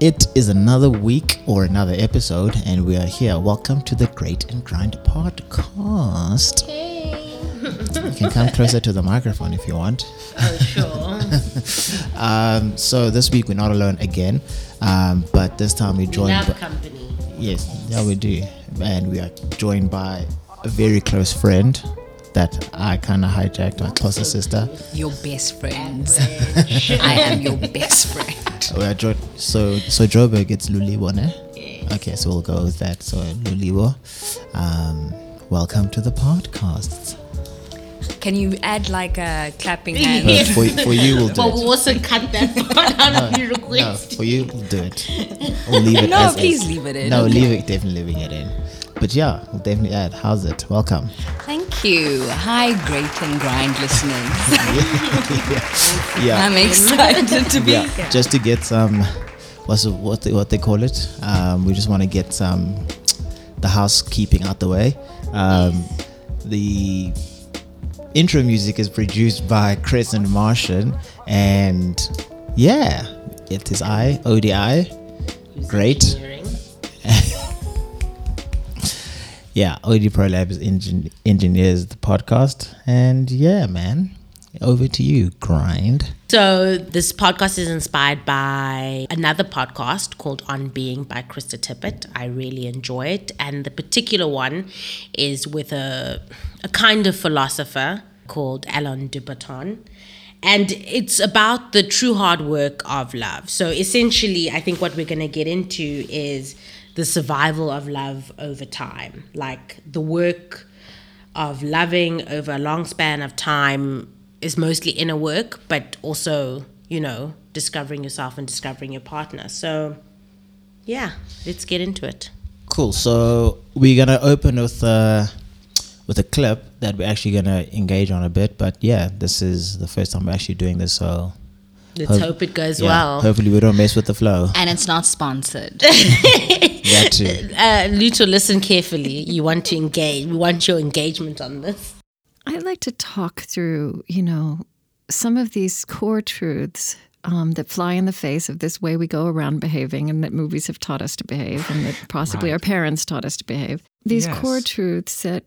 It is another week or another episode, and we are here. Welcome to the Great and Grind podcast. Hey. You can come closer to the microphone if you want. Oh, sure. Um, so this week we're not alone again, um, but this time we joined. Love by- company. yes, yeah, we do, and we are joined by a very close friend that I kind of hijacked, my closer sister. Your best friends. I am your best friend. We are joined. So so Joburg, it's Lulibo, ne? Okay, so we'll go with that. So Lulibo, um, welcome to the podcast. Can you add like a clapping No, hand? for, for you, we'll do But it. we'll also cut that part out of your No, request. for you, we'll do it. We'll leave it No, as please is. leave it in. No, leave it, definitely leaving it in. But yeah, we'll definitely add. How's it? Welcome. Thank you. Hi, Great and Grind listeners. Yeah. I'm excited to be yeah, here. just to get some, what's what they, what they call it? Um, we just want to get some the housekeeping out the way. Um, the intro music is produced by KrsentMxrtian, and yeah, it is I ODI. Great. Yeah, OD Pro Labs engin- engineers the podcast, and yeah, man, over to you, grind. So this podcast is inspired by another podcast called On Being by Krista Tippett. I really enjoy it, and the particular one is with a a kind of philosopher called Alain de And it's about the true hard work of love. So essentially, I think what we're going to get into is the survival of love over time, like the work of loving over a long span of time is mostly inner work, but also, you know, discovering yourself and discovering your partner. So, yeah, let's get into it. Cool. So we're gonna open with uh, with a clip that we're actually gonna engage on a bit. But yeah, this is the first time we're actually doing this, so Let's Hope- hope, it goes yeah, well. Hopefully, we don't mess with the flow. And it's not sponsored. that too. Uh, Luto, listen carefully. You want to engage. We want your engagement on this. I'd like to talk through, you know, some of these core truths um, that fly in the face of this way we go around behaving and that movies have taught us to behave and that possibly our parents taught us to behave. These Yes. core truths that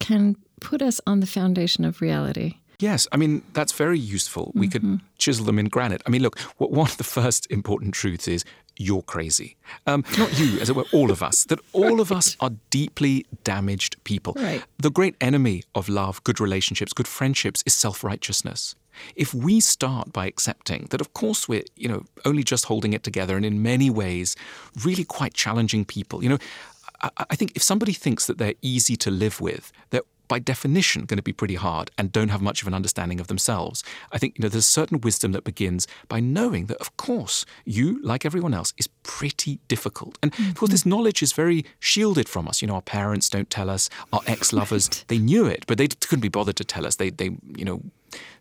can put us on the foundation of reality. Yes, I mean, that's very useful. We could chisel them in granite. I mean, look, one of the first important truths is you're crazy. Um, not you, as it were, all of us. That all of us are deeply damaged people. Right. The great enemy of love, good relationships, good friendships is self righteousness. If we start by accepting that, of course, we're, you know, only just holding it together and in many ways really quite challenging people, you know, I, I think if somebody thinks that they're easy to live with, they're by definition going to be pretty hard and don't have much of an understanding of themselves. I think you know there's a certain wisdom that begins by knowing that of course you like everyone else is pretty difficult. And of course mm-hmm. this knowledge is very shielded from us. You know our parents don't tell us, our ex-lovers they knew it, but they couldn't be bothered to tell us. They they you know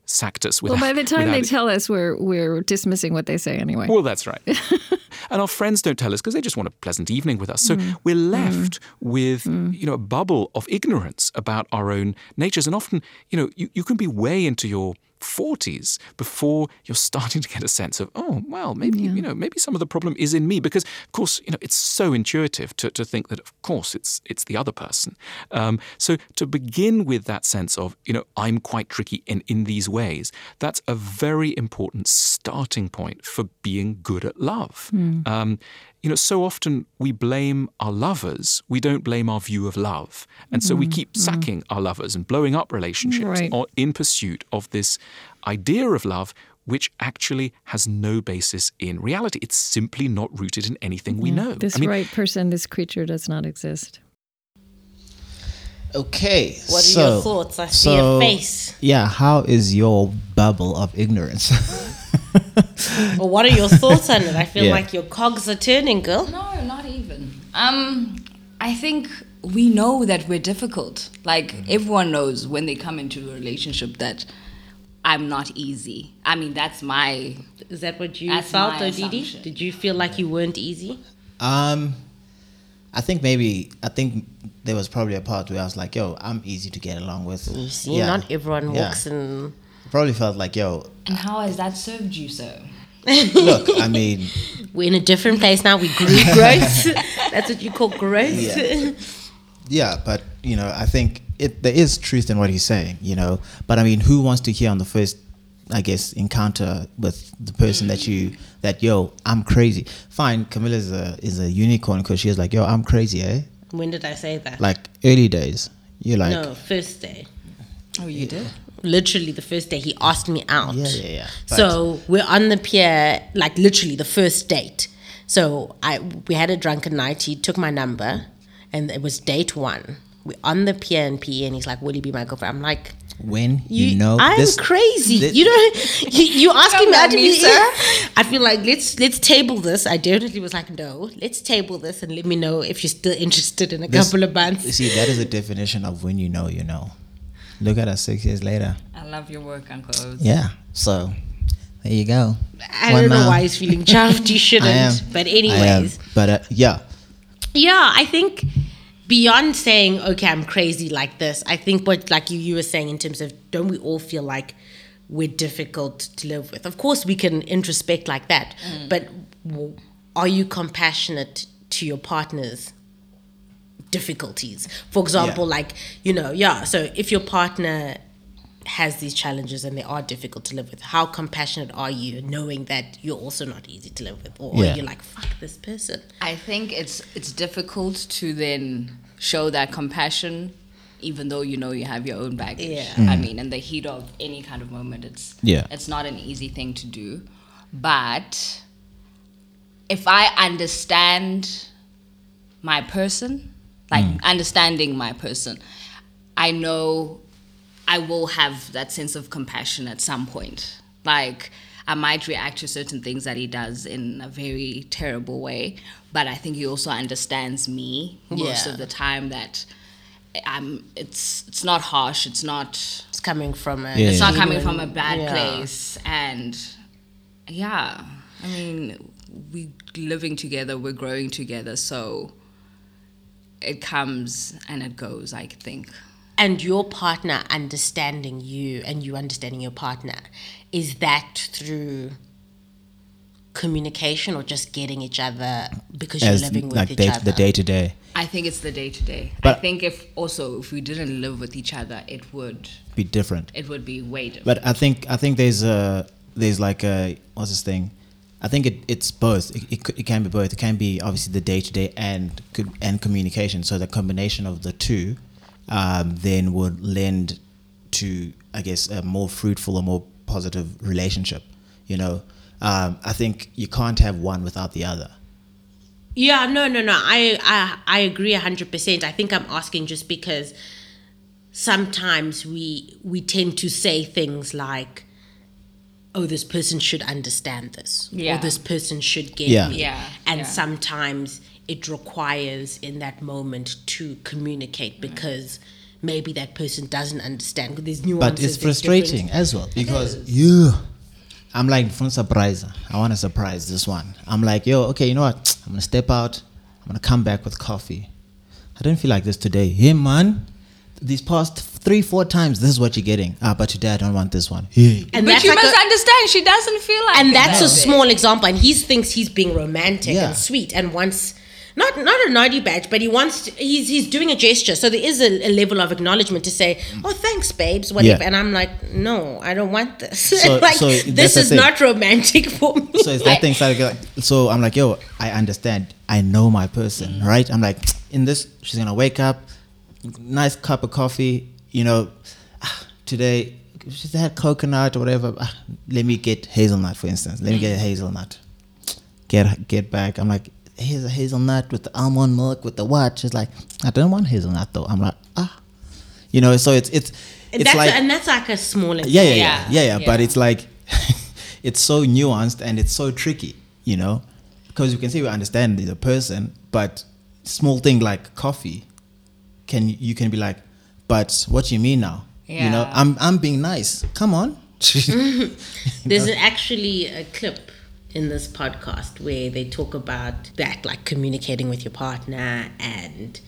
sacked us without Well, by the time they without- tell us, we're we're dismissing what they say anyway. well, that's right. and our friends don't tell us because they just want a pleasant evening with us. So mm. we're mm. left with, mm. you know, a bubble of ignorance about our own natures. And often, you know, you, you can be way into your 40s before you're starting to get a sense of, oh, well, maybe, you know, maybe some of the problem is in me. Because, of course, you know, it's so intuitive to, to think that, of course, it's it's the other person. Um, so to begin with that sense of, you know, I'm quite tricky in, in these ways, that's a very important starting point for being good at love. Um, you know, so often we blame our lovers, we don't blame our view of love. And so we mm-hmm, keep mm-hmm. sacking our lovers and blowing up relationships Right. or in pursuit of this idea of love, which actually has no basis in reality. It's simply not rooted in anything we know. this I mean, right person, this creature does not exist. Okay. What are so, your thoughts? I see so, a face. Yeah. How is your bubble of ignorance? Well, what are your thoughts on it? I feel Yeah. like your cogs are turning, girl. No, not even. Um, I think we know that we're difficult. Like everyone knows when they come into a relationship that I'm not easy. I mean, that's my Is that what you felt, my Odidi? assumption. Did you feel like you weren't easy? Um, I think maybe I think there was probably a part where I was like, "Yo, I'm easy to get along with." You see, Yeah. not everyone Yeah. walks in. Probably felt like, "Yo, And how has that served you so? look, I mean, We're in a different place now. We grew growth. That's what you call growth. Yeah. yeah, but you know, I think it there is truth in what he's saying, you know. But I mean, who wants to hear on the first, I guess, encounter with the person that you that yo, I'm crazy. Fine, Camilla is a is a unicorn because she was like, yo, I'm crazy, eh? When did I say that? Like early days, you're like, no, first day. Oh, you did? Literally the first day he asked me out. yeah, yeah, yeah. But- So we're on the pier, like literally the first date. So I we had a drunken night. He took my number, and it was date one. We're on the pier and PE, and he's like, "Will you be my girlfriend?" I'm like, when you, know I'm this, crazy. thi- you know, you, you asking me, Come I, on, didn't- sir. I feel like let's let's table this. I definitely was like, no, let's table this and let me know if you're still interested in a this- couple of months. You see, that is a definition of when you know, you know. Look at us six years later. I love your work, Uncle Oz. Yeah. So there you go. I One don't know now. why he's feeling chuffed. You shouldn't. I am. But I am. anyways, But uh, yeah, yeah, I think beyond saying, okay, I'm crazy like this, I think what, like you, you were saying in terms of, don't we all feel like we're difficult to live with? Of course, we can introspect like that, but w- are you compassionate to your partner's difficulties? For example, Yeah. like, you know, yeah, so if your partner has these challenges and they are difficult to live with, how compassionate are you knowing that you're also not easy to live with? Or Yeah. are like, fuck this person? I think it's it's difficult to then show that compassion, even though you know you have your own baggage. Yeah. Hmm. I mean, in the heat of any kind of moment, it's Yeah. it's not an easy thing to do. But if I understand my person, like mm. understanding my person, I know I will have that sense of compassion at some point. Like I might react to certain things that he does in a very terrible way, but I think he also understands me most of the time that I'm it's it's not harsh, it's not It's coming from a. Yeah. it's not coming from a bad Yeah. place and yeah i mean we living together we're growing together so it comes and it goes i think And your partner understanding you and you understanding your partner, is that through communication or just getting each other because as you're living with like each day, other? the day to day i think it's the day to day i think if also if we didn't live with each other it would be different. it would be way different But I think I think there's a there's like a what's this thing? I think it, it's both. It, it, it can be both. It can be obviously the day to day and and communication. So the combination of the two um, then would lend to I guess a more fruitful or more positive relationship. You know, um, I think you can't have one without the other. Yeah, no, no, no. I I, I agree hundred percent. I think I'm asking just because sometimes we we tend to say things like, "Oh, this person should understand this," Yeah. or "This person should get Yeah. me," Yeah, and yeah. sometimes it requires in that moment to communicate because maybe that person doesn't understand. There's nuances. But it's frustrating as well because you. I'm like from surprise. I want to surprise this one. I'm like, yo, okay, you know what? I'm gonna step out. I'm gonna come back with coffee. I don't feel like this today. Hey man, these past three, four times, this is what you're getting. Ah, but today I don't want this one. Hey. And but that's you like must a- understand she doesn't feel like and it that's a that way. small example and he thinks he's being romantic Yeah. and sweet and wants not not a naughty badge but he wants to, he's he's doing a gesture so there is a, a level of acknowledgement to say oh thanks babes whatever Yeah. and i'm like no i don't want this So- like so this is not romantic for me So it's that thing. Like, so I'm like, yo, I understand. I know my person, right? I'm like, in this, she's gonna wake up, nice cup of coffee. You know, ah, today she's had coconut or whatever. ah, Let me get hazelnut, for instance. Let me get a hazelnut. Get get back. I'm like, here's a hazelnut with the almond milk with the what? She's like, I don't want hazelnut though. I'm like, ah, you know. So it's it's it's that's like and that's like a small yeah, yeah, yeah, Yeah, yeah, yeah. But it's like it's so nuanced and it's so tricky, you know, because you can say we understand the person, but small thing like coffee, can you can be like, but what you mean now? You know, I'm I'm being nice. Come on. There's actually a clip in this podcast where they talk about that, like communicating with your partner and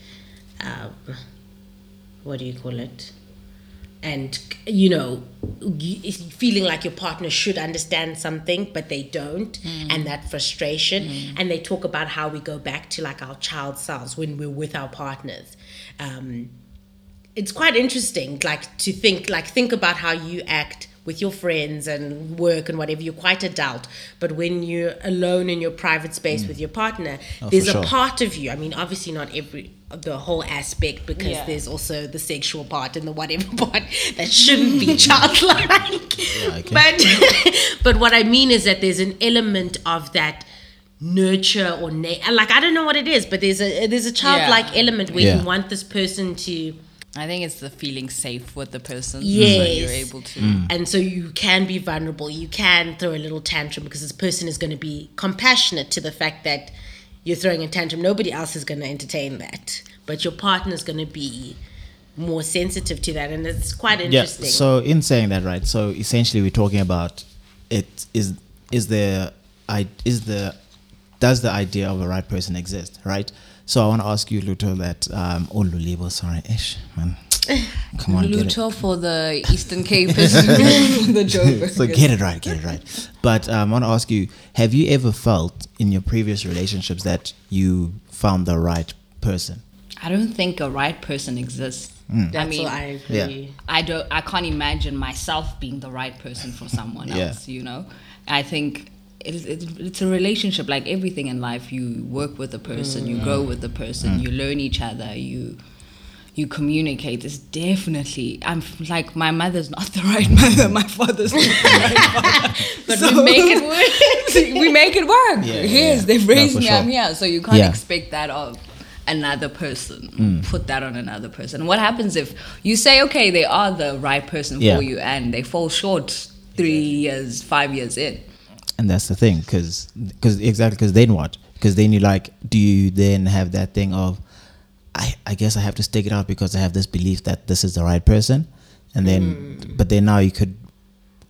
um, what do you call it? and you know feeling like your partner should understand something but they don't and that frustration and they talk about how we go back to like our child selves when we're with our partners um, it's quite interesting like to think like think about how you act with your friends and work and whatever you're quite adult but when you're alone in your private space with your partner Oh, there's for a sure. part of you i mean obviously not every the whole aspect because Yeah. there's also the sexual part and the whatever part that shouldn't be childlike okay. but but what i mean is that there's an element of that nurture or na- like i don't know what it is but there's a there's a childlike element where Yeah. you want this person to I think it's the feeling safe with the person. So Yes. you're able to. Mm. and so you can be vulnerable you can throw a little tantrum because this person is going to be compassionate to the fact that you're throwing a tantrum nobody else is going to entertain that but your partner is going to be more sensitive to that and it's quite interesting Yeah. So in saying that, right? So essentially, we're talking about it is is the I is the does the idea of a right person exist, right? So I want to ask you, Luto, that um, oh Lulibo, sorry, ish, man, come on, get. Luto for the Eastern Cape is the joke. so get it right, get it right. But um, I want to ask you: Have you ever felt in your previous relationships that you found the right person? I don't think a right person exists. I That's mean, what I agree Yeah. I don't. I can't imagine myself being the right person for someone Yeah. else. You know, I think it's, it's, it's a relationship. Like everything in life, you work with the person, you grow with the person, you learn each other, you you communicate. It's definitely. I'm like my mother's not the right mother. My father's not the right father. but So- we make it work See, we make it work. Yeah, Here's yeah. they've raised for me. sure. I'm here, so you can't Yeah. expect that of another person. Mm. Put that on another person. What happens if you say, okay, they are the right person Yeah. for you, and they fall short three years, five years in? And that's the thing because because exactly because then what because then you like do you then have that thing of I, I guess i have to stick it out because i have this belief that this is the right person. And then mm. but then now you could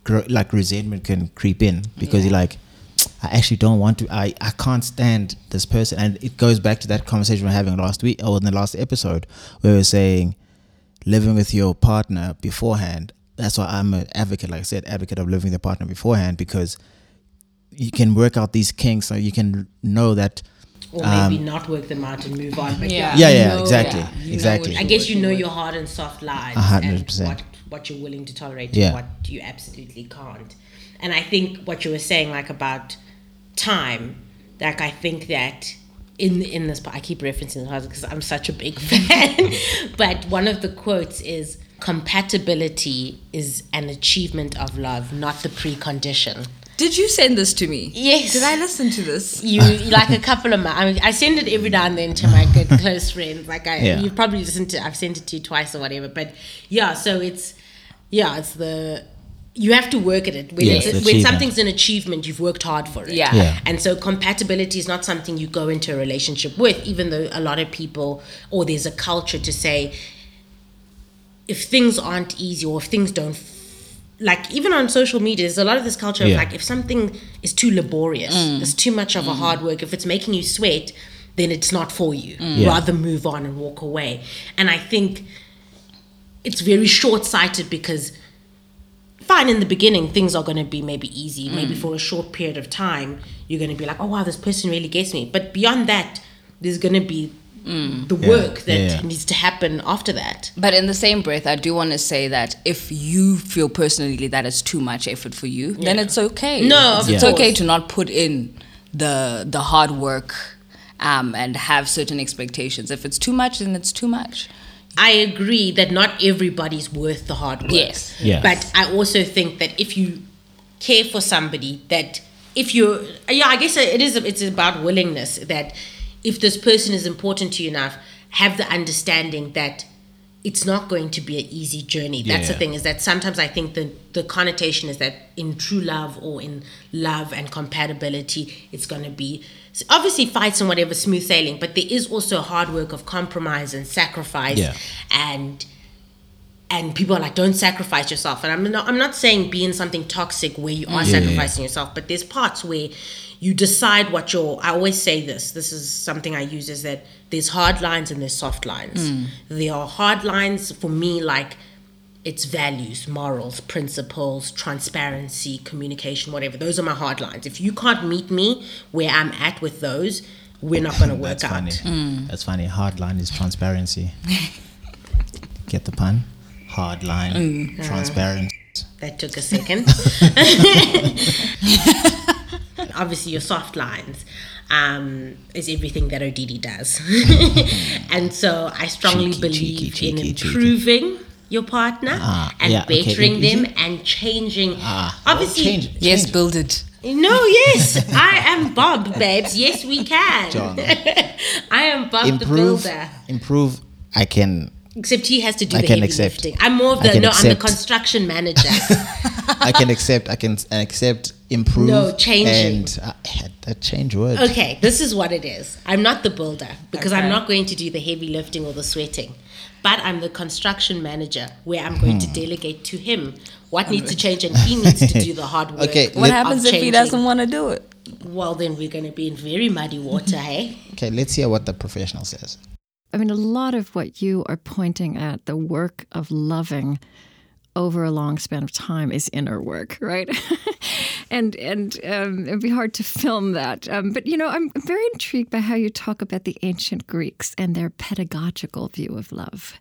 grow, like resentment can creep in because you're like i actually don't want to i i can't stand this person. And it goes back to that conversation we're having last week or in the last episode where we were saying living with your partner beforehand that's why i'm an advocate like i said advocate of living with your partner beforehand because you can work out these kinks so you can know that or maybe Um, not work them out and move on but Yeah. yeah yeah know- exactly yeah, you exactly I guess you know your hard and soft lines A hundred and percent. what what you're willing to tolerate Yeah. and what you absolutely can't. And I think what you were saying, like about time, like I think that in in this, I keep referencing the because I'm such a big fan. but one of the quotes is compatibility is an achievement of love, not the precondition. Did you send this to me? Yes. Did I listen to this? You like a couple of my. I, mean, I send it every now and then to my good close friends. Like I, Yeah. you've probably listened to. I've sent it to you twice or whatever. But yeah, so it's yeah, it's the you have to work at it. When, Yes, it's, when something's an achievement, you've worked hard for it. Yeah. Yeah. And so compatibility is not something you go into a relationship with, even though a lot of people or there's a culture to say if things aren't easy or if things don't like even on social media there's a lot of this culture of like if something is too laborious mm. it's too much of a mm. hard work if it's making you sweat then it's not for you. Mm. Yeah. rather move on and walk away. And i think it's very short-sighted because fine in the beginning things are going to be maybe easy. Maybe for a short period of time you're going to be like oh wow this person really gets me. But beyond that there's going to be the Yeah. work that Yeah, yeah. needs to happen after that But in the same breath, I do want to say that if you feel personally that it's too much effort for you, then it's okay. No, it's, it's okay to not put in the the hard work um, and have certain expectations. If it's too much, then it's too much. I agree that not everybody's worth the hard work. Yes. Yeah. But I also think that if you care for somebody, that if you're, yeah, I guess it is, it's about willingness that if this person is important to you enough, have the understanding that it's not going to be an easy journey. That's the thing is that sometimes I think the, the connotation is that in true love or in love and compatibility, it's going to be obviously fights and whatever smooth sailing, but there is also hard work of compromise and sacrifice Yeah. and and people are like don't sacrifice yourself and i'm not i'm not saying be in something toxic where you are Yeah, yeah, sacrificing yourself but there's parts where you decide what your i always say this this is something i use is that there's hard lines and there's soft lines there are hard lines for me like it's values, morals, principles, transparency, communication, whatever. Those are my hard lines. If you can't meet me where I'm at with those, we're not going to work That's out. funny. Mm. That's funny. Hard line is transparency. Get the pun? Hard line, Mm. transparent. That took a second. Obviously, your soft lines um, is everything that Odidi does. and so I strongly Cheeky, believe cheeky, cheeky, in cheeky. improving your partner Ah, and yeah, bettering Is them it? and changing. Ah, Obviously, change, Yes, build it. no, yes, I am Bob, babes. Yes, we can. John. I am Bob Improve, the builder. improve. I can, Except he has to do I the can heavy accept. lifting. I'm more of the can no. I'm the construction manager. I can accept. I can accept. Improve. No, changing. And uh, I had that change word. Okay, this is what it is. I'm not the builder because I'm not going to do the heavy lifting or the sweating. But I'm the construction manager where I'm going Hmm. to delegate to him what needs to change and he needs to do the hard work. Okay, What happens of if he doesn't want to do it? Well, then we're going to be in very muddy water, hey? Okay, let's hear what the professional says. I mean, a lot of what you are pointing at, the work of loving over a long span of time, is inner work, right? and and um, it'd be hard to film that. Um, but you know, I'm very intrigued by how you talk about the ancient Greeks and their pedagogical view of love.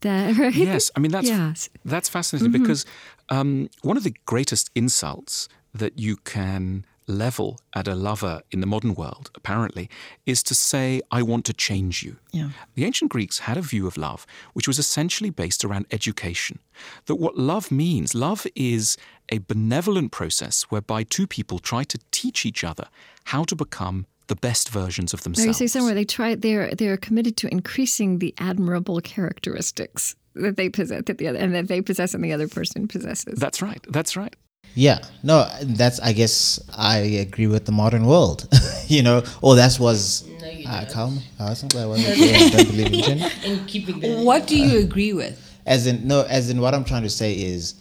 That right? Yes, I mean that's Yes. that's fascinating Mm-hmm. because um, one of the greatest insults that you can level at a lover in the modern world, apparently, is to say, "I want to change you." Yeah. The ancient Greeks had a view of love which was essentially based around education. That what love means, love is a benevolent process whereby two people try to teach each other how to become the best versions of Now you themselves. say somewhere they try they're they're committed to increasing the admirable characteristics that they possess that the other and that they possess and the other person possesses. That's right. That's right. Yeah, no, that's. I guess I agree with the modern world. you know, or that was. No, you uh, don't. calm. I wasn't. I wasn't. I don't believe in gender. In keeping the. What do you agree with? As in, no, as in, what I'm trying to say is,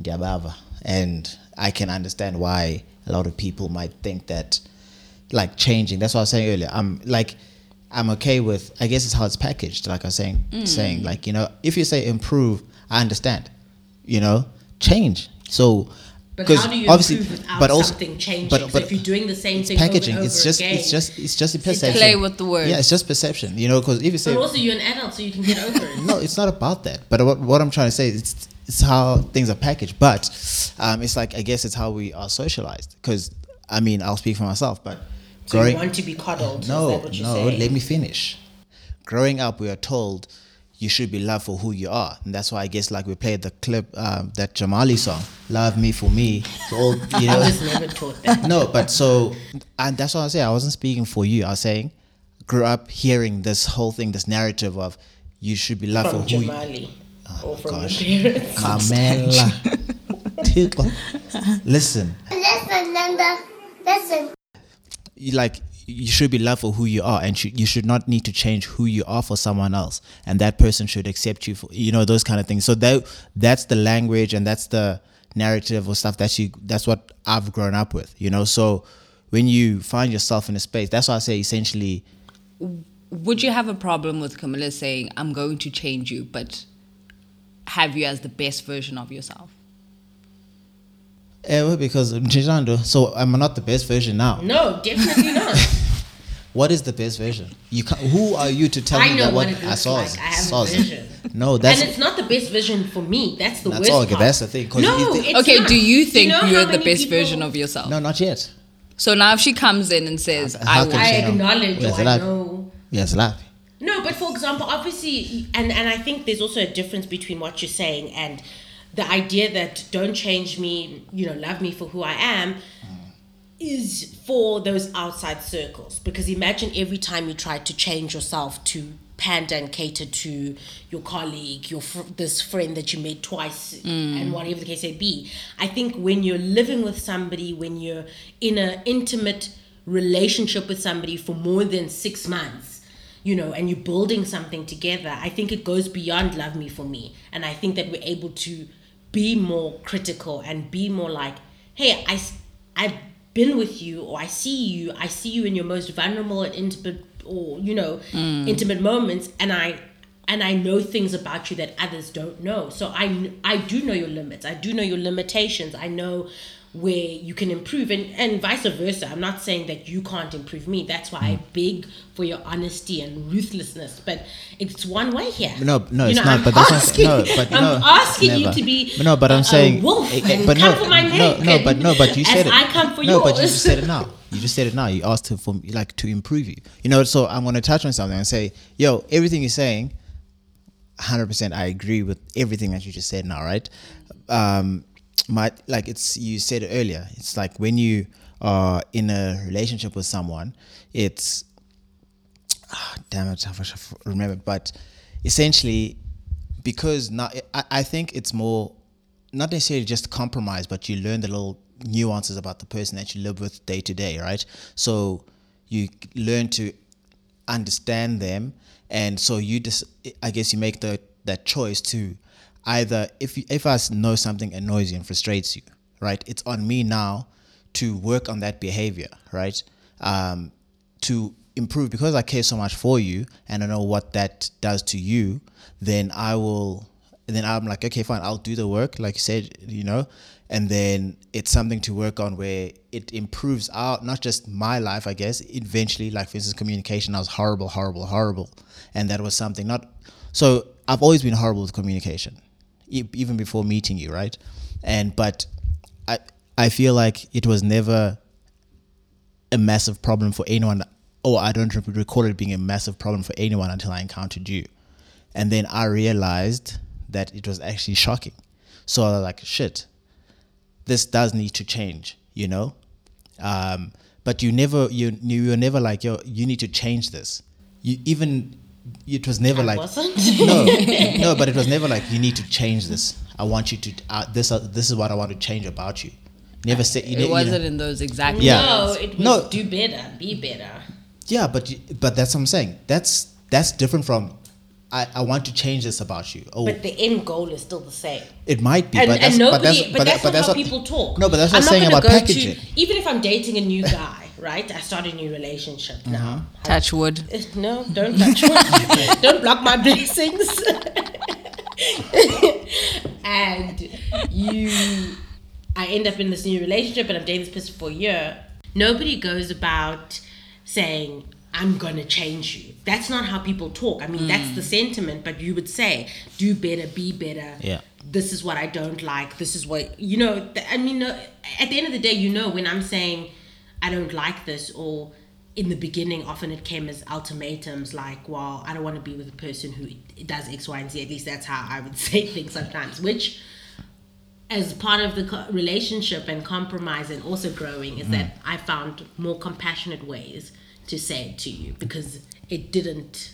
diabava, and I can understand why a lot of people might think that, like changing. That's what I was saying earlier. I'm like, I'm okay with. I guess it's how it's packaged. Like I was saying, saying like you know, if you say improve, I understand. You know, change. So. But 'cause how do you obviously, improve but also, something changing? but, but if you're doing the same it's thing packaging. over and it's just, again, it's just, it's just a Sit perception. Play with the words. Yeah, it's just perception. You know, because if you say but also you're an adult, so you can get over it. no, it's not about that. But what, what I'm trying to say is it's, it's how things are packaged. But um, it's like I guess it's how we are socialized. Because I mean, I'll speak for myself. But So you want to be coddled? is no, that what you're no, saying? let me finish. Growing up, we are told you should be loved for who you are, and that's why I guess like we played the clip um, that Jamali song, "Love Me for Me." So all, you I was never taught that. no, but so, and that's what I say. I wasn't speaking for you. I was saying, grew up hearing this whole thing, this narrative of you should be loved From for who you Jamali or from gosh. your parents. Mamela. Listen, Listen, Linda. Listen. you like you should be loved for who you are, and should, you should not need to change who you are for someone else, and that person should accept you for you know those kind of things. So that that's the language and that's the narrative or stuff that you that's what I've grown up with, you know. So when you find yourself in a space, that's why I say essentially Would you have a problem with Camilla saying, I'm going to change you, but have you as the best version of yourself? Eh, well, because Njando, so I'm not the best version now. No, definitely not. What is the best version? You can Who are you to tell I me know that what what it I saw? like. I have saw a vision. No, that's and it's not the best vision for me. That's the That's worst all- okay, part. that's the thing, 'cause No, you think- it's Okay, not. do you think know you how are the best people- version of yourself? no, not yet. So now if she comes in and says, How I I acknowledge Yes, or I like- know. Yes, laugh. No, but for example, obviously, and and I think there's also a difference between what you're saying and the idea that don't change me, you know, love me for who I am, is for those outside circles. Because imagine every time you try to change yourself to pander and cater to your colleague, your fr- this friend that you met twice, mm. and whatever the case may be. I think when you're living with somebody, when you're in an intimate relationship with somebody for more than six months, you know, and you're building something together, I think it goes beyond love me for me. And I think that we're able to be more critical and be more like, hey, I, I've been with you or I see you, I see you in your most vulnerable and intimate or, you know, mm. intimate moments and I and I know things about you that others don't know. So I I do know your limits. I do know your limitations. I know where you can improve and, and vice versa. I'm not saying that you can't improve me. That's why I beg for your honesty and ruthlessness. But it's one way here. No, no, You it's know, not. I'm But that's asking, not. No, but I'm no, asking you to be But no, but I'm a- a saying. wolf eh, eh, and but come no, for my no, no, but no, but you said it. I come for no, but you just said it now. You just said it now. You asked her for like to improve you. You know, so I'm gonna touch on something and say, yo, everything you're saying, hundred percent, I agree with everything that you just said now, right? Um, my like it's you said earlier. It's like when you are in a relationship with someone, it's ah, damn it, I wish I f- remember. But essentially, because now I, I think it's more not necessarily just compromise, but you learn the little nuances about the person that you live with day to day, right? So you learn to understand them, and so you just I guess you make the that choice to either if if I know something annoys you and frustrates you, right? It's on me now to work on that behavior, right? Um, to improve because I care so much for you and I know what that does to you, then I will then I'm like, okay, fine, I'll do the work, like you said, you know, and then it's something to work on where it improves our not just my life, I guess, eventually, like for instance, communication, I was horrible, horrible, horrible. And that was something not so I've always been horrible with communication, even before meeting you, right? And but I I feel like it was never a massive problem for anyone, or I don't recall it being a massive problem for anyone until I encountered you. And then I realized that it was actually shocking. So I was like, shit, this does need to change, you know? Um, but you never, you, you were never like, yo, you need to change this. You even, it was never I like, wasn't. no, no, but it was never like, you need to change this. I want you to, uh, this, uh, this is what I want to change about you. Never say, you, ne- It you wasn't know- in those exact Yeah. No, it was No. do better, be better. Yeah, but but that's what I'm saying. That's that's different from I, I want to change this about you. Oh, But the end goal is still the same. it might be, And, but that's, and nobody, but that's, but, that's but not that's how what- people talk. No, but that's I'm what I'm saying about gonna packaging. To, even if I'm dating a new guy, right? I start a new relationship mm-hmm. now. Touch wood. Uh, no, don't touch me. don't block my blessings. and you, I end up in this new relationship and I'm dating this person for a year. Nobody goes about saying, I'm gonna change you. That's not how people talk. I mean, mm. that's the sentiment, but you would say, do better, be better. Yeah. This is what I don't like. This is what, you know, th- I mean, no, at the end of the day, you know, when I'm saying, I don't like this, or in the beginning, often it came as ultimatums like, well, I don't want to be with a person who does X, Y, and Z. At least that's how I would say things sometimes, which, as part of the relationship and compromise and also growing, is that I found more compassionate ways to say it to you because it didn't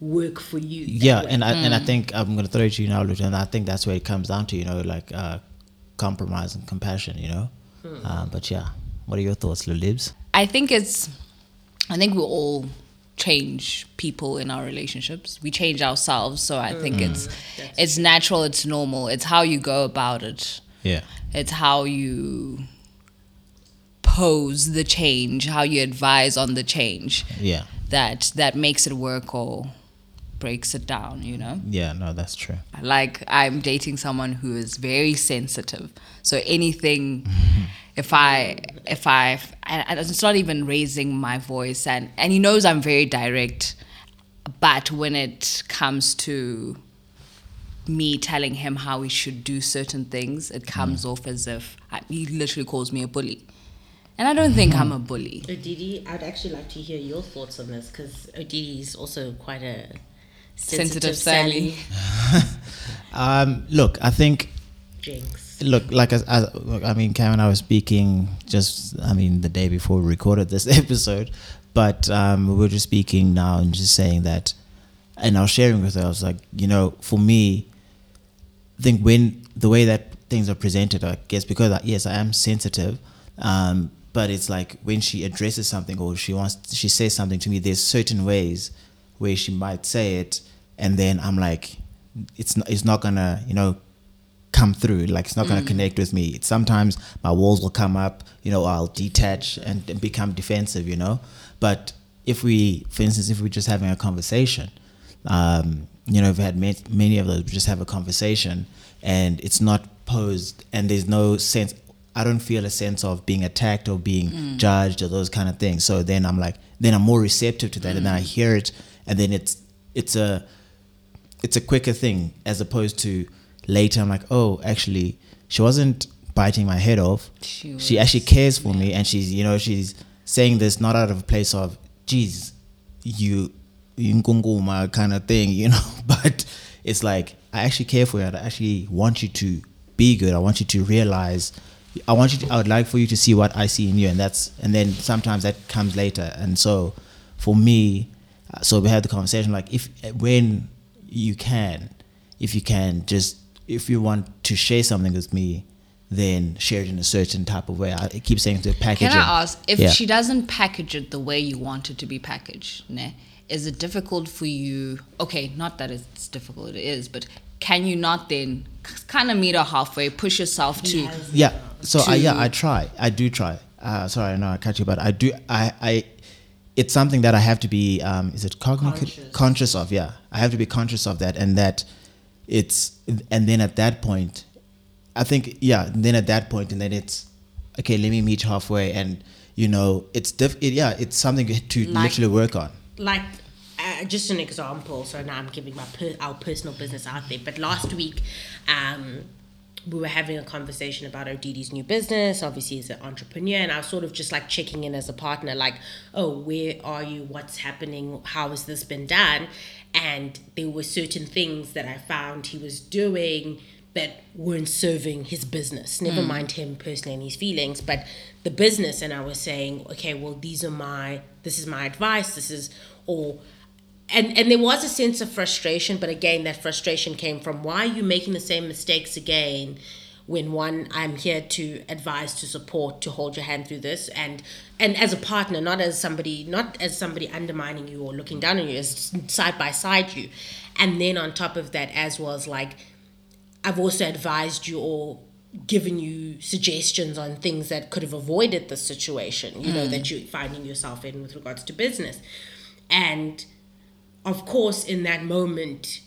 work for you. yeah, way. and I and I Mm. think I'm gonna throw it to you now, Luton. And I think that's where it comes down to, you know, like uh, compromise and compassion, you know. Uh, but yeah, what are your thoughts, Lulibs? I think it's, I think we all change people in our relationships. We change ourselves. So I think mm. it's, mm. it's natural. It's normal. It's how you go about it. Yeah, It's how you pose the change, how you advise on the change yeah, that that makes it work or breaks it down, you know? yeah. No, that's true. Like I'm dating someone who is very sensitive. So anything if I if I and and it's not even raising my voice and and he knows I'm very direct but when it comes to me telling him how he should do certain things, it comes off as if I, he literally calls me a bully. And I don't think I'm a bully. Odidi, I'd actually like to hear your thoughts on this because Odidi is also quite a Sensitive sensitive, Sally. Sally. Um, look, I think Jinx. Look like look, I mean, Cam and I were speaking just I mean the day before we recorded this episode, but um, we were just speaking now and just saying that, and I was sharing with her. I was like, you know, for me, I think when the way that things are presented, I guess because I, yes, I am sensitive, um, but it's like when she addresses something or she wants she says something to me, there's certain ways where she might say it, and then I'm like, it's not, it's not gonna you know come through like it's not going to mm. connect with me It's sometimes my walls will come up you know i'll detach and, and become defensive you know but if we for instance if we're just having a conversation um you know, we've had ma- many of those. We just have a conversation, and it's not posed, and there's no sense. I don't feel a sense of being attacked or being mm. judged or those kind of things. So then I'm like, then I'm more receptive to that, and then I mm. hear it, and then it's it's a it's a quicker thing as opposed to later. I'm like, oh, actually, she wasn't biting my head off. She She, actually cares for me, and she's you know she's saying this not out of a place of, geez, you you nkunguma kind of thing, you know. But it's like I actually care for you. I actually want you to be good. I want you to realize. I want you. To, I would like for you to see what I see in you, and that's and then sometimes that comes later. And so, for me, uh, so we had the conversation like if when you can, if you can, just if you want to share something with me, then share it in a certain type of way. I keep saying to package. Can. I ask if Yeah. she doesn't package it the way you want it to be packaged? Ne, is it difficult for you? Okay, not that it's difficult, it is, but can you not then kind of meet her halfway, push yourself to? Yeah. So I, yeah, I try. I do try. Uh, sorry, I know I cut you, but I do. I, I, it's something that I have to be. Um, is it cognitive? Conscious. of. Yeah, I have to be conscious of that, and that it's. And then at that point, I think yeah. Then at that point, and then it's okay. Let me meet halfway, and you know, it's diff. It, yeah, it's something to Like- literally work on. like uh, just an example so now i'm giving my per- our personal business out there but last week um, we were having a conversation about Odidi's new business obviously as an entrepreneur and i was sort of just like checking in as a partner like oh where are you what's happening how has this been done and there were certain things that i found he was doing that weren't serving his business. Never hmm. mind him personally and his feelings, but the business. And I was saying, okay, well, these are my, this is my advice. This is, or, and and there was a sense of frustration, but again, that frustration came from why are you making the same mistakes again? When one, I'm here to advise, to support, to hold your hand through this, and and as a partner, not as somebody, not as somebody undermining you or looking down on you, as side by side you, and then on top of that, as well as like I've also advised you or given you suggestions on things that could have avoided the situation, you know, that mm. you're finding yourself in with regards to business. And of course, in that moment,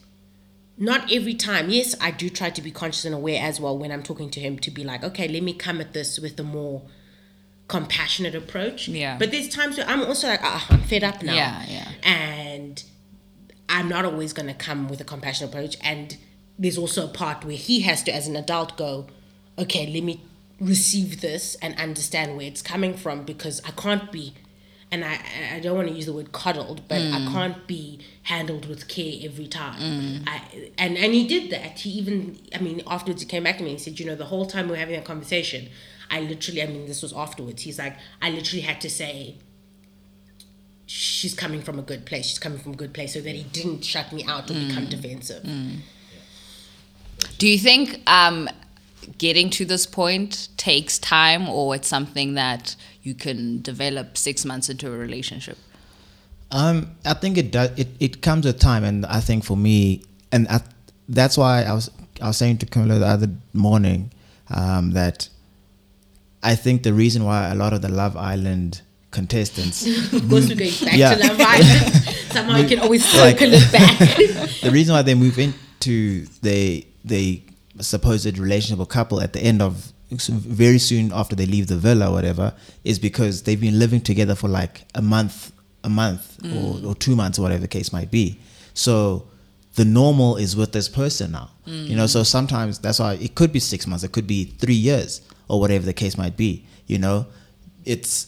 not every time, yes, I do try to be conscious and aware as well when I'm talking to him to be like, okay, let me come at this with a more compassionate approach. Yeah. But there's times where I'm also like, ah, I'm fed up now. Yeah, yeah. And I'm not always going to come with a compassionate approach. And there's also a part where he has to, as an adult, go, okay, let me receive this and understand where it's coming from because I can't be, and I, I don't want to use the word coddled, but I mm. can't be handled with care every time. Mm. I, and, and he did that. He even, I mean, afterwards he came back to me and said, you know, the whole time we were having a conversation, I literally, I mean, this was afterwards. He's like, I literally had to say, she's coming from a good place. She's coming from a good place, so that he didn't shut me out or become mm. defensive. Do you think um, getting to this point takes time, or it's something that you can develop six months into a relationship? Um, I think it does. It, it comes with time, and I think for me, and I, that's why I was I was saying to Camilla the other morning um, that I think the reason why a lot of the Love Island contestants, Of course, we're going back Yeah. to Love Island. Somehow you can always Like- it back. the reason why they move into they the supposed relationship or couple at the end of very soon after they leave the villa or whatever is because they've been living together for like a month a month or, mm. or two months or whatever the case might be. So the normal is with this person now. You know so mm. sometimes that's why it could be six months it could be three years or whatever the case might be you know? It's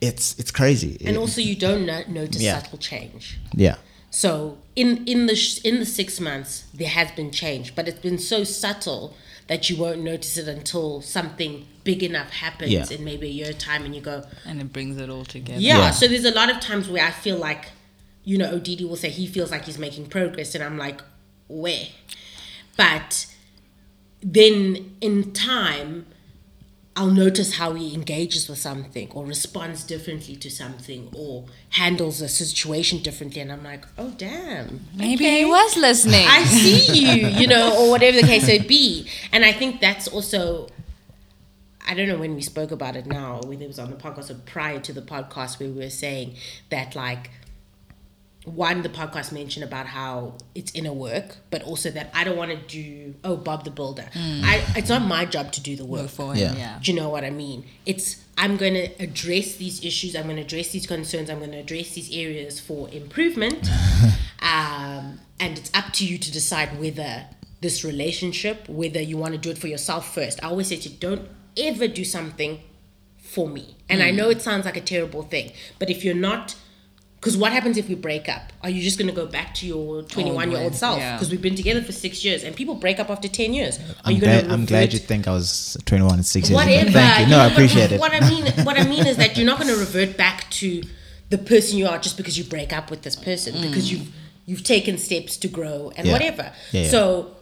it's it's crazy. And also, you don't no- notice Yeah. subtle change. yeah. So in in the sh- in the six months, there has been change, but it's been so subtle that you won't notice it until something big enough happens Yeah. in maybe a year time, and you go, And it brings it all together. Yeah, Yeah. So there's a lot of times where I feel like, you know, Odidi will say he feels like he's making progress, and I'm like, where? But then in time, I'll notice how he engages with something or responds differently to something or handles a situation differently, and I'm like, oh damn, Maybe okay. he was listening. I see you, you know, or whatever the case may be. And I think that's also, I don't know when we spoke about it now, or whether it was on the podcast or prior to the podcast, where we were saying that, like, one the podcast mentioned about how it's inner work, but also that I don't want to do oh Bob the Builder. I it's not my job to do the work. Work for him, Yeah. yeah. Do you know what I mean? It's I'm going to address these issues. I'm going to address these concerns. I'm going to address these areas for improvement. um, and it's up to you to decide whether this relationship, whether you want to do it for yourself first. I always say to you, don't ever do something for me. And I know it sounds like a terrible thing, but if you're not, because what happens if we break up? Are you just going to go back to your 21 year old self? yeah. Because we've been together for six years, and people break up after 10 years. Are I'm you going glad? I'm glad you think I was 21 and 6 years ago. Whatever. Thank you. No, I appreciate it. What I mean, what I mean is that you're not going to revert back to the person you are just because you break up with this person mm. because you've you've taken steps to grow and Yeah. whatever. Yeah, yeah. So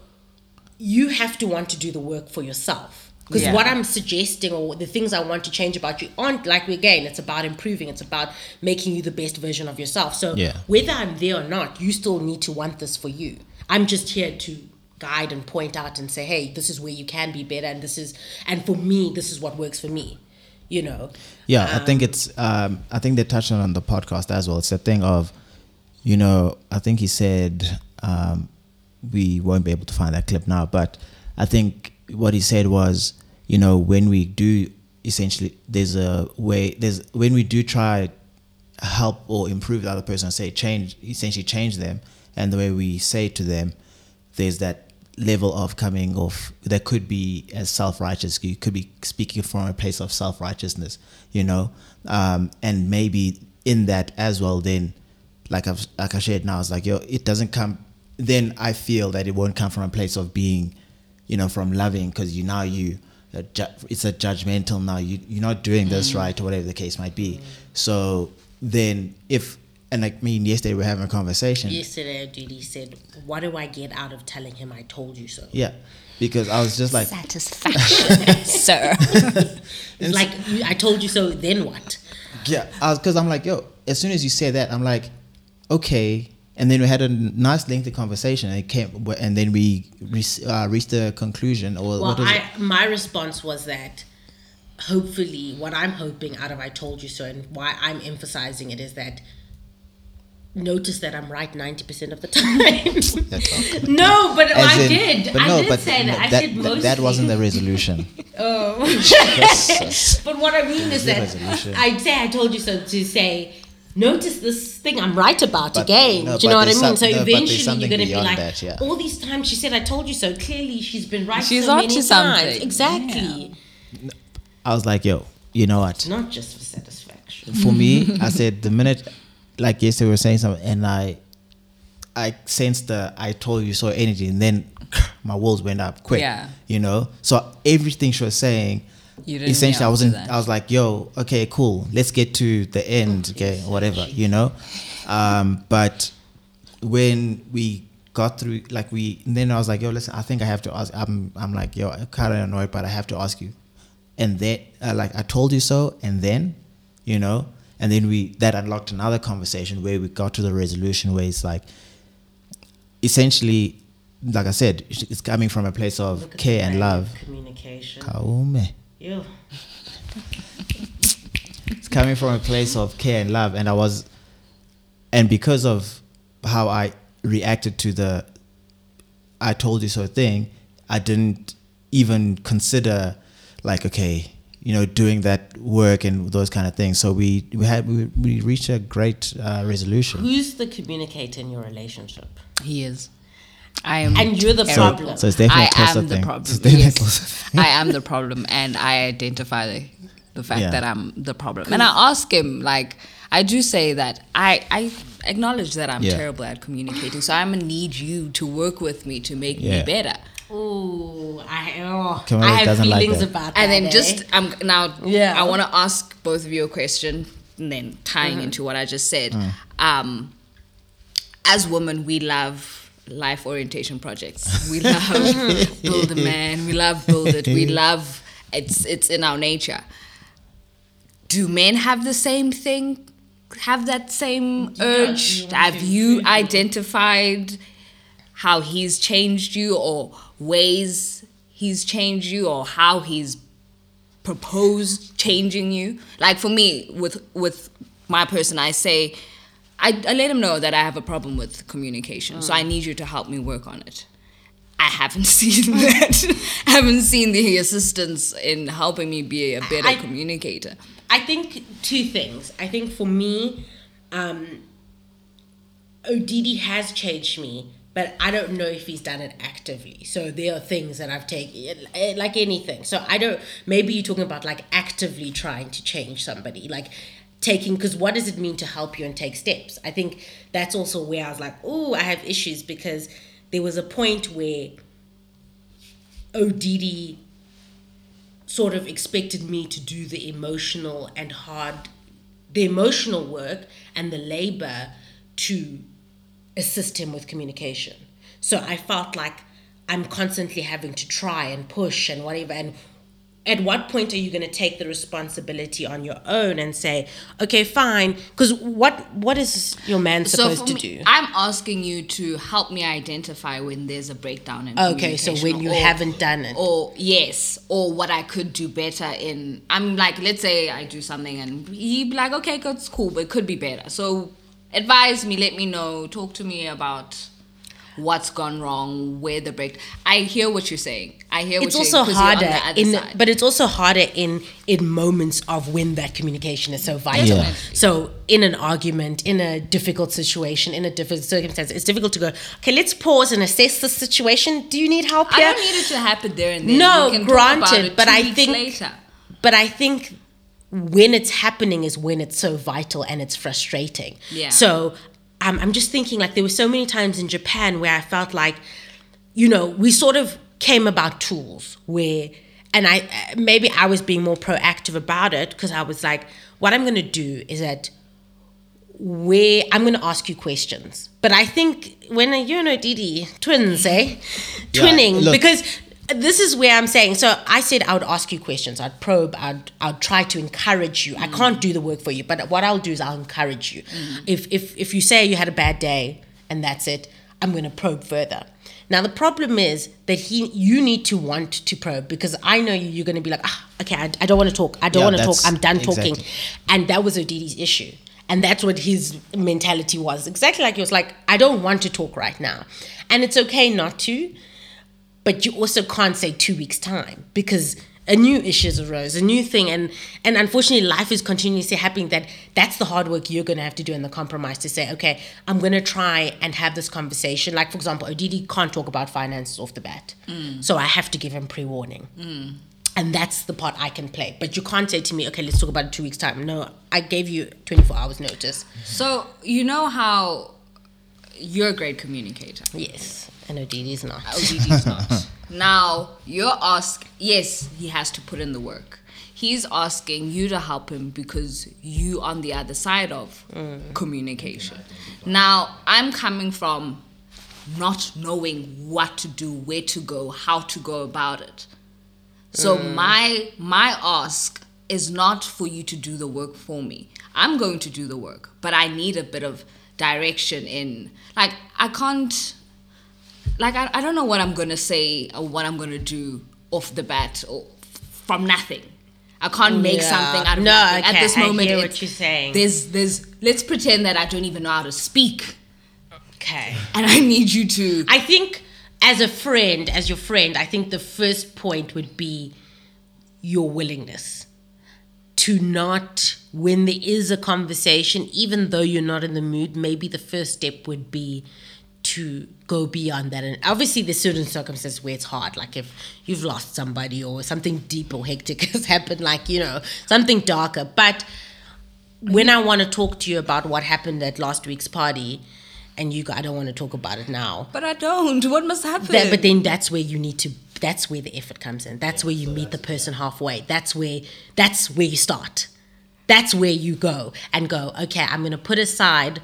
you have to want to do the work for yourself. Because Yeah. what I'm suggesting or the things I want to change about you aren't like we again, it's about improving, it's about making you the best version of yourself. So Yeah. whether I'm there or not, you still need to want this for you. I'm just here to guide and point out and say, hey, this is where you can be better, and this is, and for me, this is what works for me. You know, Yeah, I think it's. Um, I think they touched on on the podcast as well. It's a thing of, you know, I think he said um, we won't be able to find that clip now, but I think what he said was, you know, when we do essentially, there's a way. There's when we do try help or improve the other person, say change, essentially change them, and the way we say to them, there's that level of coming off that could be as self-righteous you could be speaking from a place of self-righteousness you know um and maybe in that as well then like I've like I shared now it's like yo it doesn't come then I feel that it won't come from a place of being you know from loving because you now you uh, it's a judgmental now you you're not doing this right or whatever the case might be so then if and like me and yesterday we were having a conversation yesterday Judy said, "What do I get out of telling him I told you so?" yeah because I was just like Satisfaction, sir. It's like I told you so. Then what? Yeah, because I'm like, yo, as soon as you say that, I'm like, okay. And then we had a nice lengthy conversation, and it came, and then we re- uh, reached a conclusion, or Well, what I my response was that hopefully what I'm hoping out of I told you so and why I'm emphasizing it is that notice that I'm right 90% of the time. no, but As I in- did. but I no, did but say that. I that, said that, mostly. that wasn't the resolution. Oh. But what I mean is that. I'd say I told you so to say notice this thing I'm right about But- again. no, Do you know what I mean? some- so no, eventually you're gonna be like, that, yeah. all these times she said I told you so. Clearly she's been right She's so onto many times. something. Exactly. I was like, yo, you know what? Not just for satisfaction. For me, I said the minute, like yesterday, we were saying something, and I, I sensed the "I told you so" energy, and then my walls went up quick. Yeah. You know, so everything she was saying. You didn't essentially, I wasn't. I was like, "Yo, okay, cool. Let's get to the end, okay, whatever, you know." Um, but when we got through, like we, then I was like, "Yo, listen, I think I have to ask." I'm, I'm like, "Yo, I'm kind of annoyed, but I have to ask you." And then, uh, like, I told you so, and then, you know, and then we that unlocked another conversation where we got to the resolution where it's like, essentially, like I said, it's coming from a place of Look care and love. Communication. Kaume. Ew. it's coming from a place of care and love and i was and because of how i reacted to the i told you so thing i didn't even consider like okay you know doing that work and those kind of things so we we had we, we reached a great uh, resolution Who's the communicator in your relationship? He is. I am. And you're the terrible. problem. so it's definitely I a Tulsa am the thing. problem. It's Yes. I am the problem, and I identify the, the fact Yeah. that I'm the problem. And I ask him, like, I do say that I I acknowledge that I'm Yeah. terrible at communicating, so I'm gonna need you to work with me to make Yeah. me better. Ooh, I, oh, Kamala I have doesn't like feelings that. about that. And then eh? just I'm now. Yeah. I want to ask both of you a question, and then tying into what I just said. Um, as women, we love life orientation projects. We love build a man. We love build it. We love it's it's in our nature. Do men have the same thing? Have that same urge? you Have to you improve identified how he's changed you, or ways he's changed you, or how he's proposed changing you? Like for me, with with my person, I say I, I let him know that I have a problem with communication, so I need you to help me work on it. I haven't seen that. I haven't seen the assistance in helping me be a better I- communicator. I think two things. I think for me, um, Odidi has changed me, but I don't know if he's done it actively. So there are things that I've taken, like anything. So I don't. Maybe you're talking about like actively trying to change somebody, like taking. Because what does it mean to help you and take steps? I think that's also where I was like, oh, I have issues because there was a point where Odidi sort of expected me to do the emotional and hard the emotional work and the labor to assist him with communication so i felt like i'm constantly having to try and push and whatever and at what point are you going to take the responsibility on your own and say okay fine because what what is your man supposed for to me, do? I'm asking you to help me identify when there's a breakdown in okay so when you communication haven't done it. or yes or what i could do better in i'm like let's say i do something and he'd be like okay it's cool but it could be better. So advise me let me know talk to me about what's gone wrong where the break i hear what you're saying i hear it's what also you're 'cause you're on harder in side. but it's also harder in in moments of when that communication is so vital Yeah. so in an argument in a difficult situation in a difficult circumstance it's difficult to go okay let's pause and assess the situation do you need help i here don't need it to happen there and then no We can talk about granted but i think later. but i think when it's happening is when it's so vital and it's frustrating Yeah. so um, i'm just thinking like there were so many times in japan where i felt like you know we sort of came about tools where and i maybe i was being more proactive about it because i was like what i'm going to do is that where I'm going to ask you questions. But I think when you know Didi twins, eh, twinning look. because this is where I'm saying. So I said I would ask you questions. I'd probe. I'd I'd try to encourage you. I can't do the work for you, but what I'll do is I'll encourage you. If if if you say you had a bad day and that's it, I'm going to probe further. Now the problem is that he, you need to want to probe because I know you. You're going to be like, ah, okay, I, I don't want to talk. I don't Yeah, want to talk. I'm done talking, and that was Odidi's issue. And that's what his mentality was. Exactly like he was like, I don't want to talk right now. And it's okay not to, but you also can't say two weeks' time because a new issues arose, a new thing, and and unfortunately life is continuously happening that that's the hard work you're gonna have to do in the compromise to say, okay, I'm gonna try and have this conversation. Like for example, Odidi can't talk about finances off the bat. Mm. So I have to give him pre-warning. Mm. And that's the part I can play. But you can't say to me, okay, let's talk about it two weeks' time. No, I gave you 24 hours notice. so you know how you're a great communicator Yes. And Odidi's not. Odidi's not. now you're ask yes, he has to put in the work. He's asking you to help him because you on the other side of mm. communication. Now I'm coming from not knowing what to do, where to go, how to go about it. So mm. my my ask is not for you to do the work for me. I'm going to do the work, but I need a bit of direction in like I can't like I, I don't know what I'm gonna say or what I'm gonna do off the bat or from nothing. I can't make Yeah. something out of No, nothing. At this moment, I hear what you're saying. There's there's let's pretend that I don't even know how to speak, Okay. and I need you to. I think as a friend, as your friend, I think the first point would be your willingness to not, when there is a conversation, even though you're not in the mood, maybe the first step would be to go beyond that. And obviously, there's certain circumstances where it's hard, like if you've lost somebody or something deep or hectic has happened, like, you know, something darker. But when I want to talk to you about what happened at last week's party, and you go, I don't want to talk about it now. But I don't. What must happen? That, but then that's where you need to. That's where the effort comes in. That's where you meet the person halfway. That's where. That's where you start. That's where you go and go. Okay, I'm gonna put aside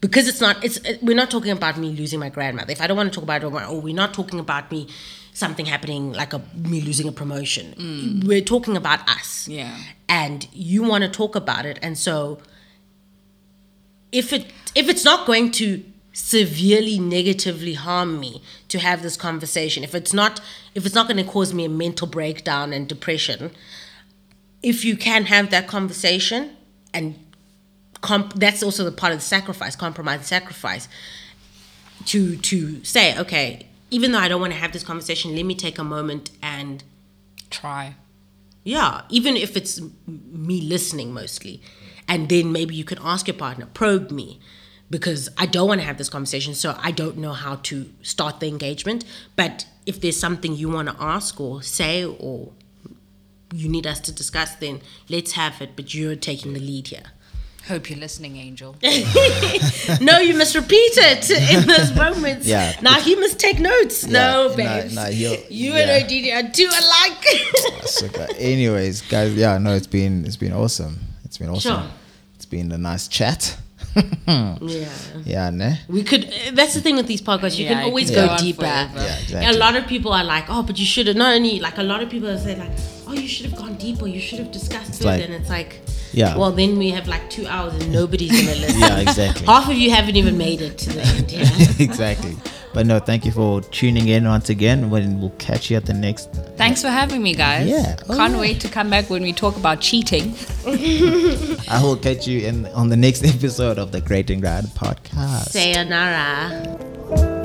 because it's not. It's uh, we're not talking about me losing my grandmother. If I don't want to talk about it, or oh, we're not talking about me something happening like a me losing a promotion. Mm. We're talking about us. Yeah. And you want to talk about it, and so if it if it's not going to severely negatively harm me to have this conversation if it's not if it's not going to cause me a mental breakdown and depression if you can have that conversation and comp- that's also the part of the sacrifice, compromise sacrifice. To to say, okay, even though I don't want to have this conversation, let me take a moment and Try. yeah, even if it's me listening mostly. And then maybe you can ask your partner, probe me, because I don't want to have this conversation, so I don't know how to start the engagement. But if there's something you want to ask or say or you need us to discuss, then let's have it, but you're taking the lead here. Hope you're listening, Angel. no, you must repeat it in those moments. Yeah. Now he must take notes. no, Yeah, babes. no, no, you yeah. and Odidi are too alike. So, gu- anyways, guys, yeah, no, it's been it's been awesome. It's been awesome. Sure. It's been a nice chat. yeah. Yeah, ne? We could. uh, That's the thing with these podcasts. You Yeah, can always go go on deeper. forever. Yeah, A lot of people are like, "Oh, but you should have." Not only like a lot of people say like, "Oh, you should have gone deeper. You should have discussed it." like- and it's like, Yeah. Well, then we have like two hours and nobody's gonna listen. Yeah, exactly. Half of you haven't even made it to the end. Yeah. exactly. But no, thank you for tuning in once again. When we'll catch you at the next. Thanks for having me, guys. Yeah. Oh, Can't yeah. wait to come back when we talk about cheating. I will catch you in on the next episode of the Great and Grand podcast. Sayonara.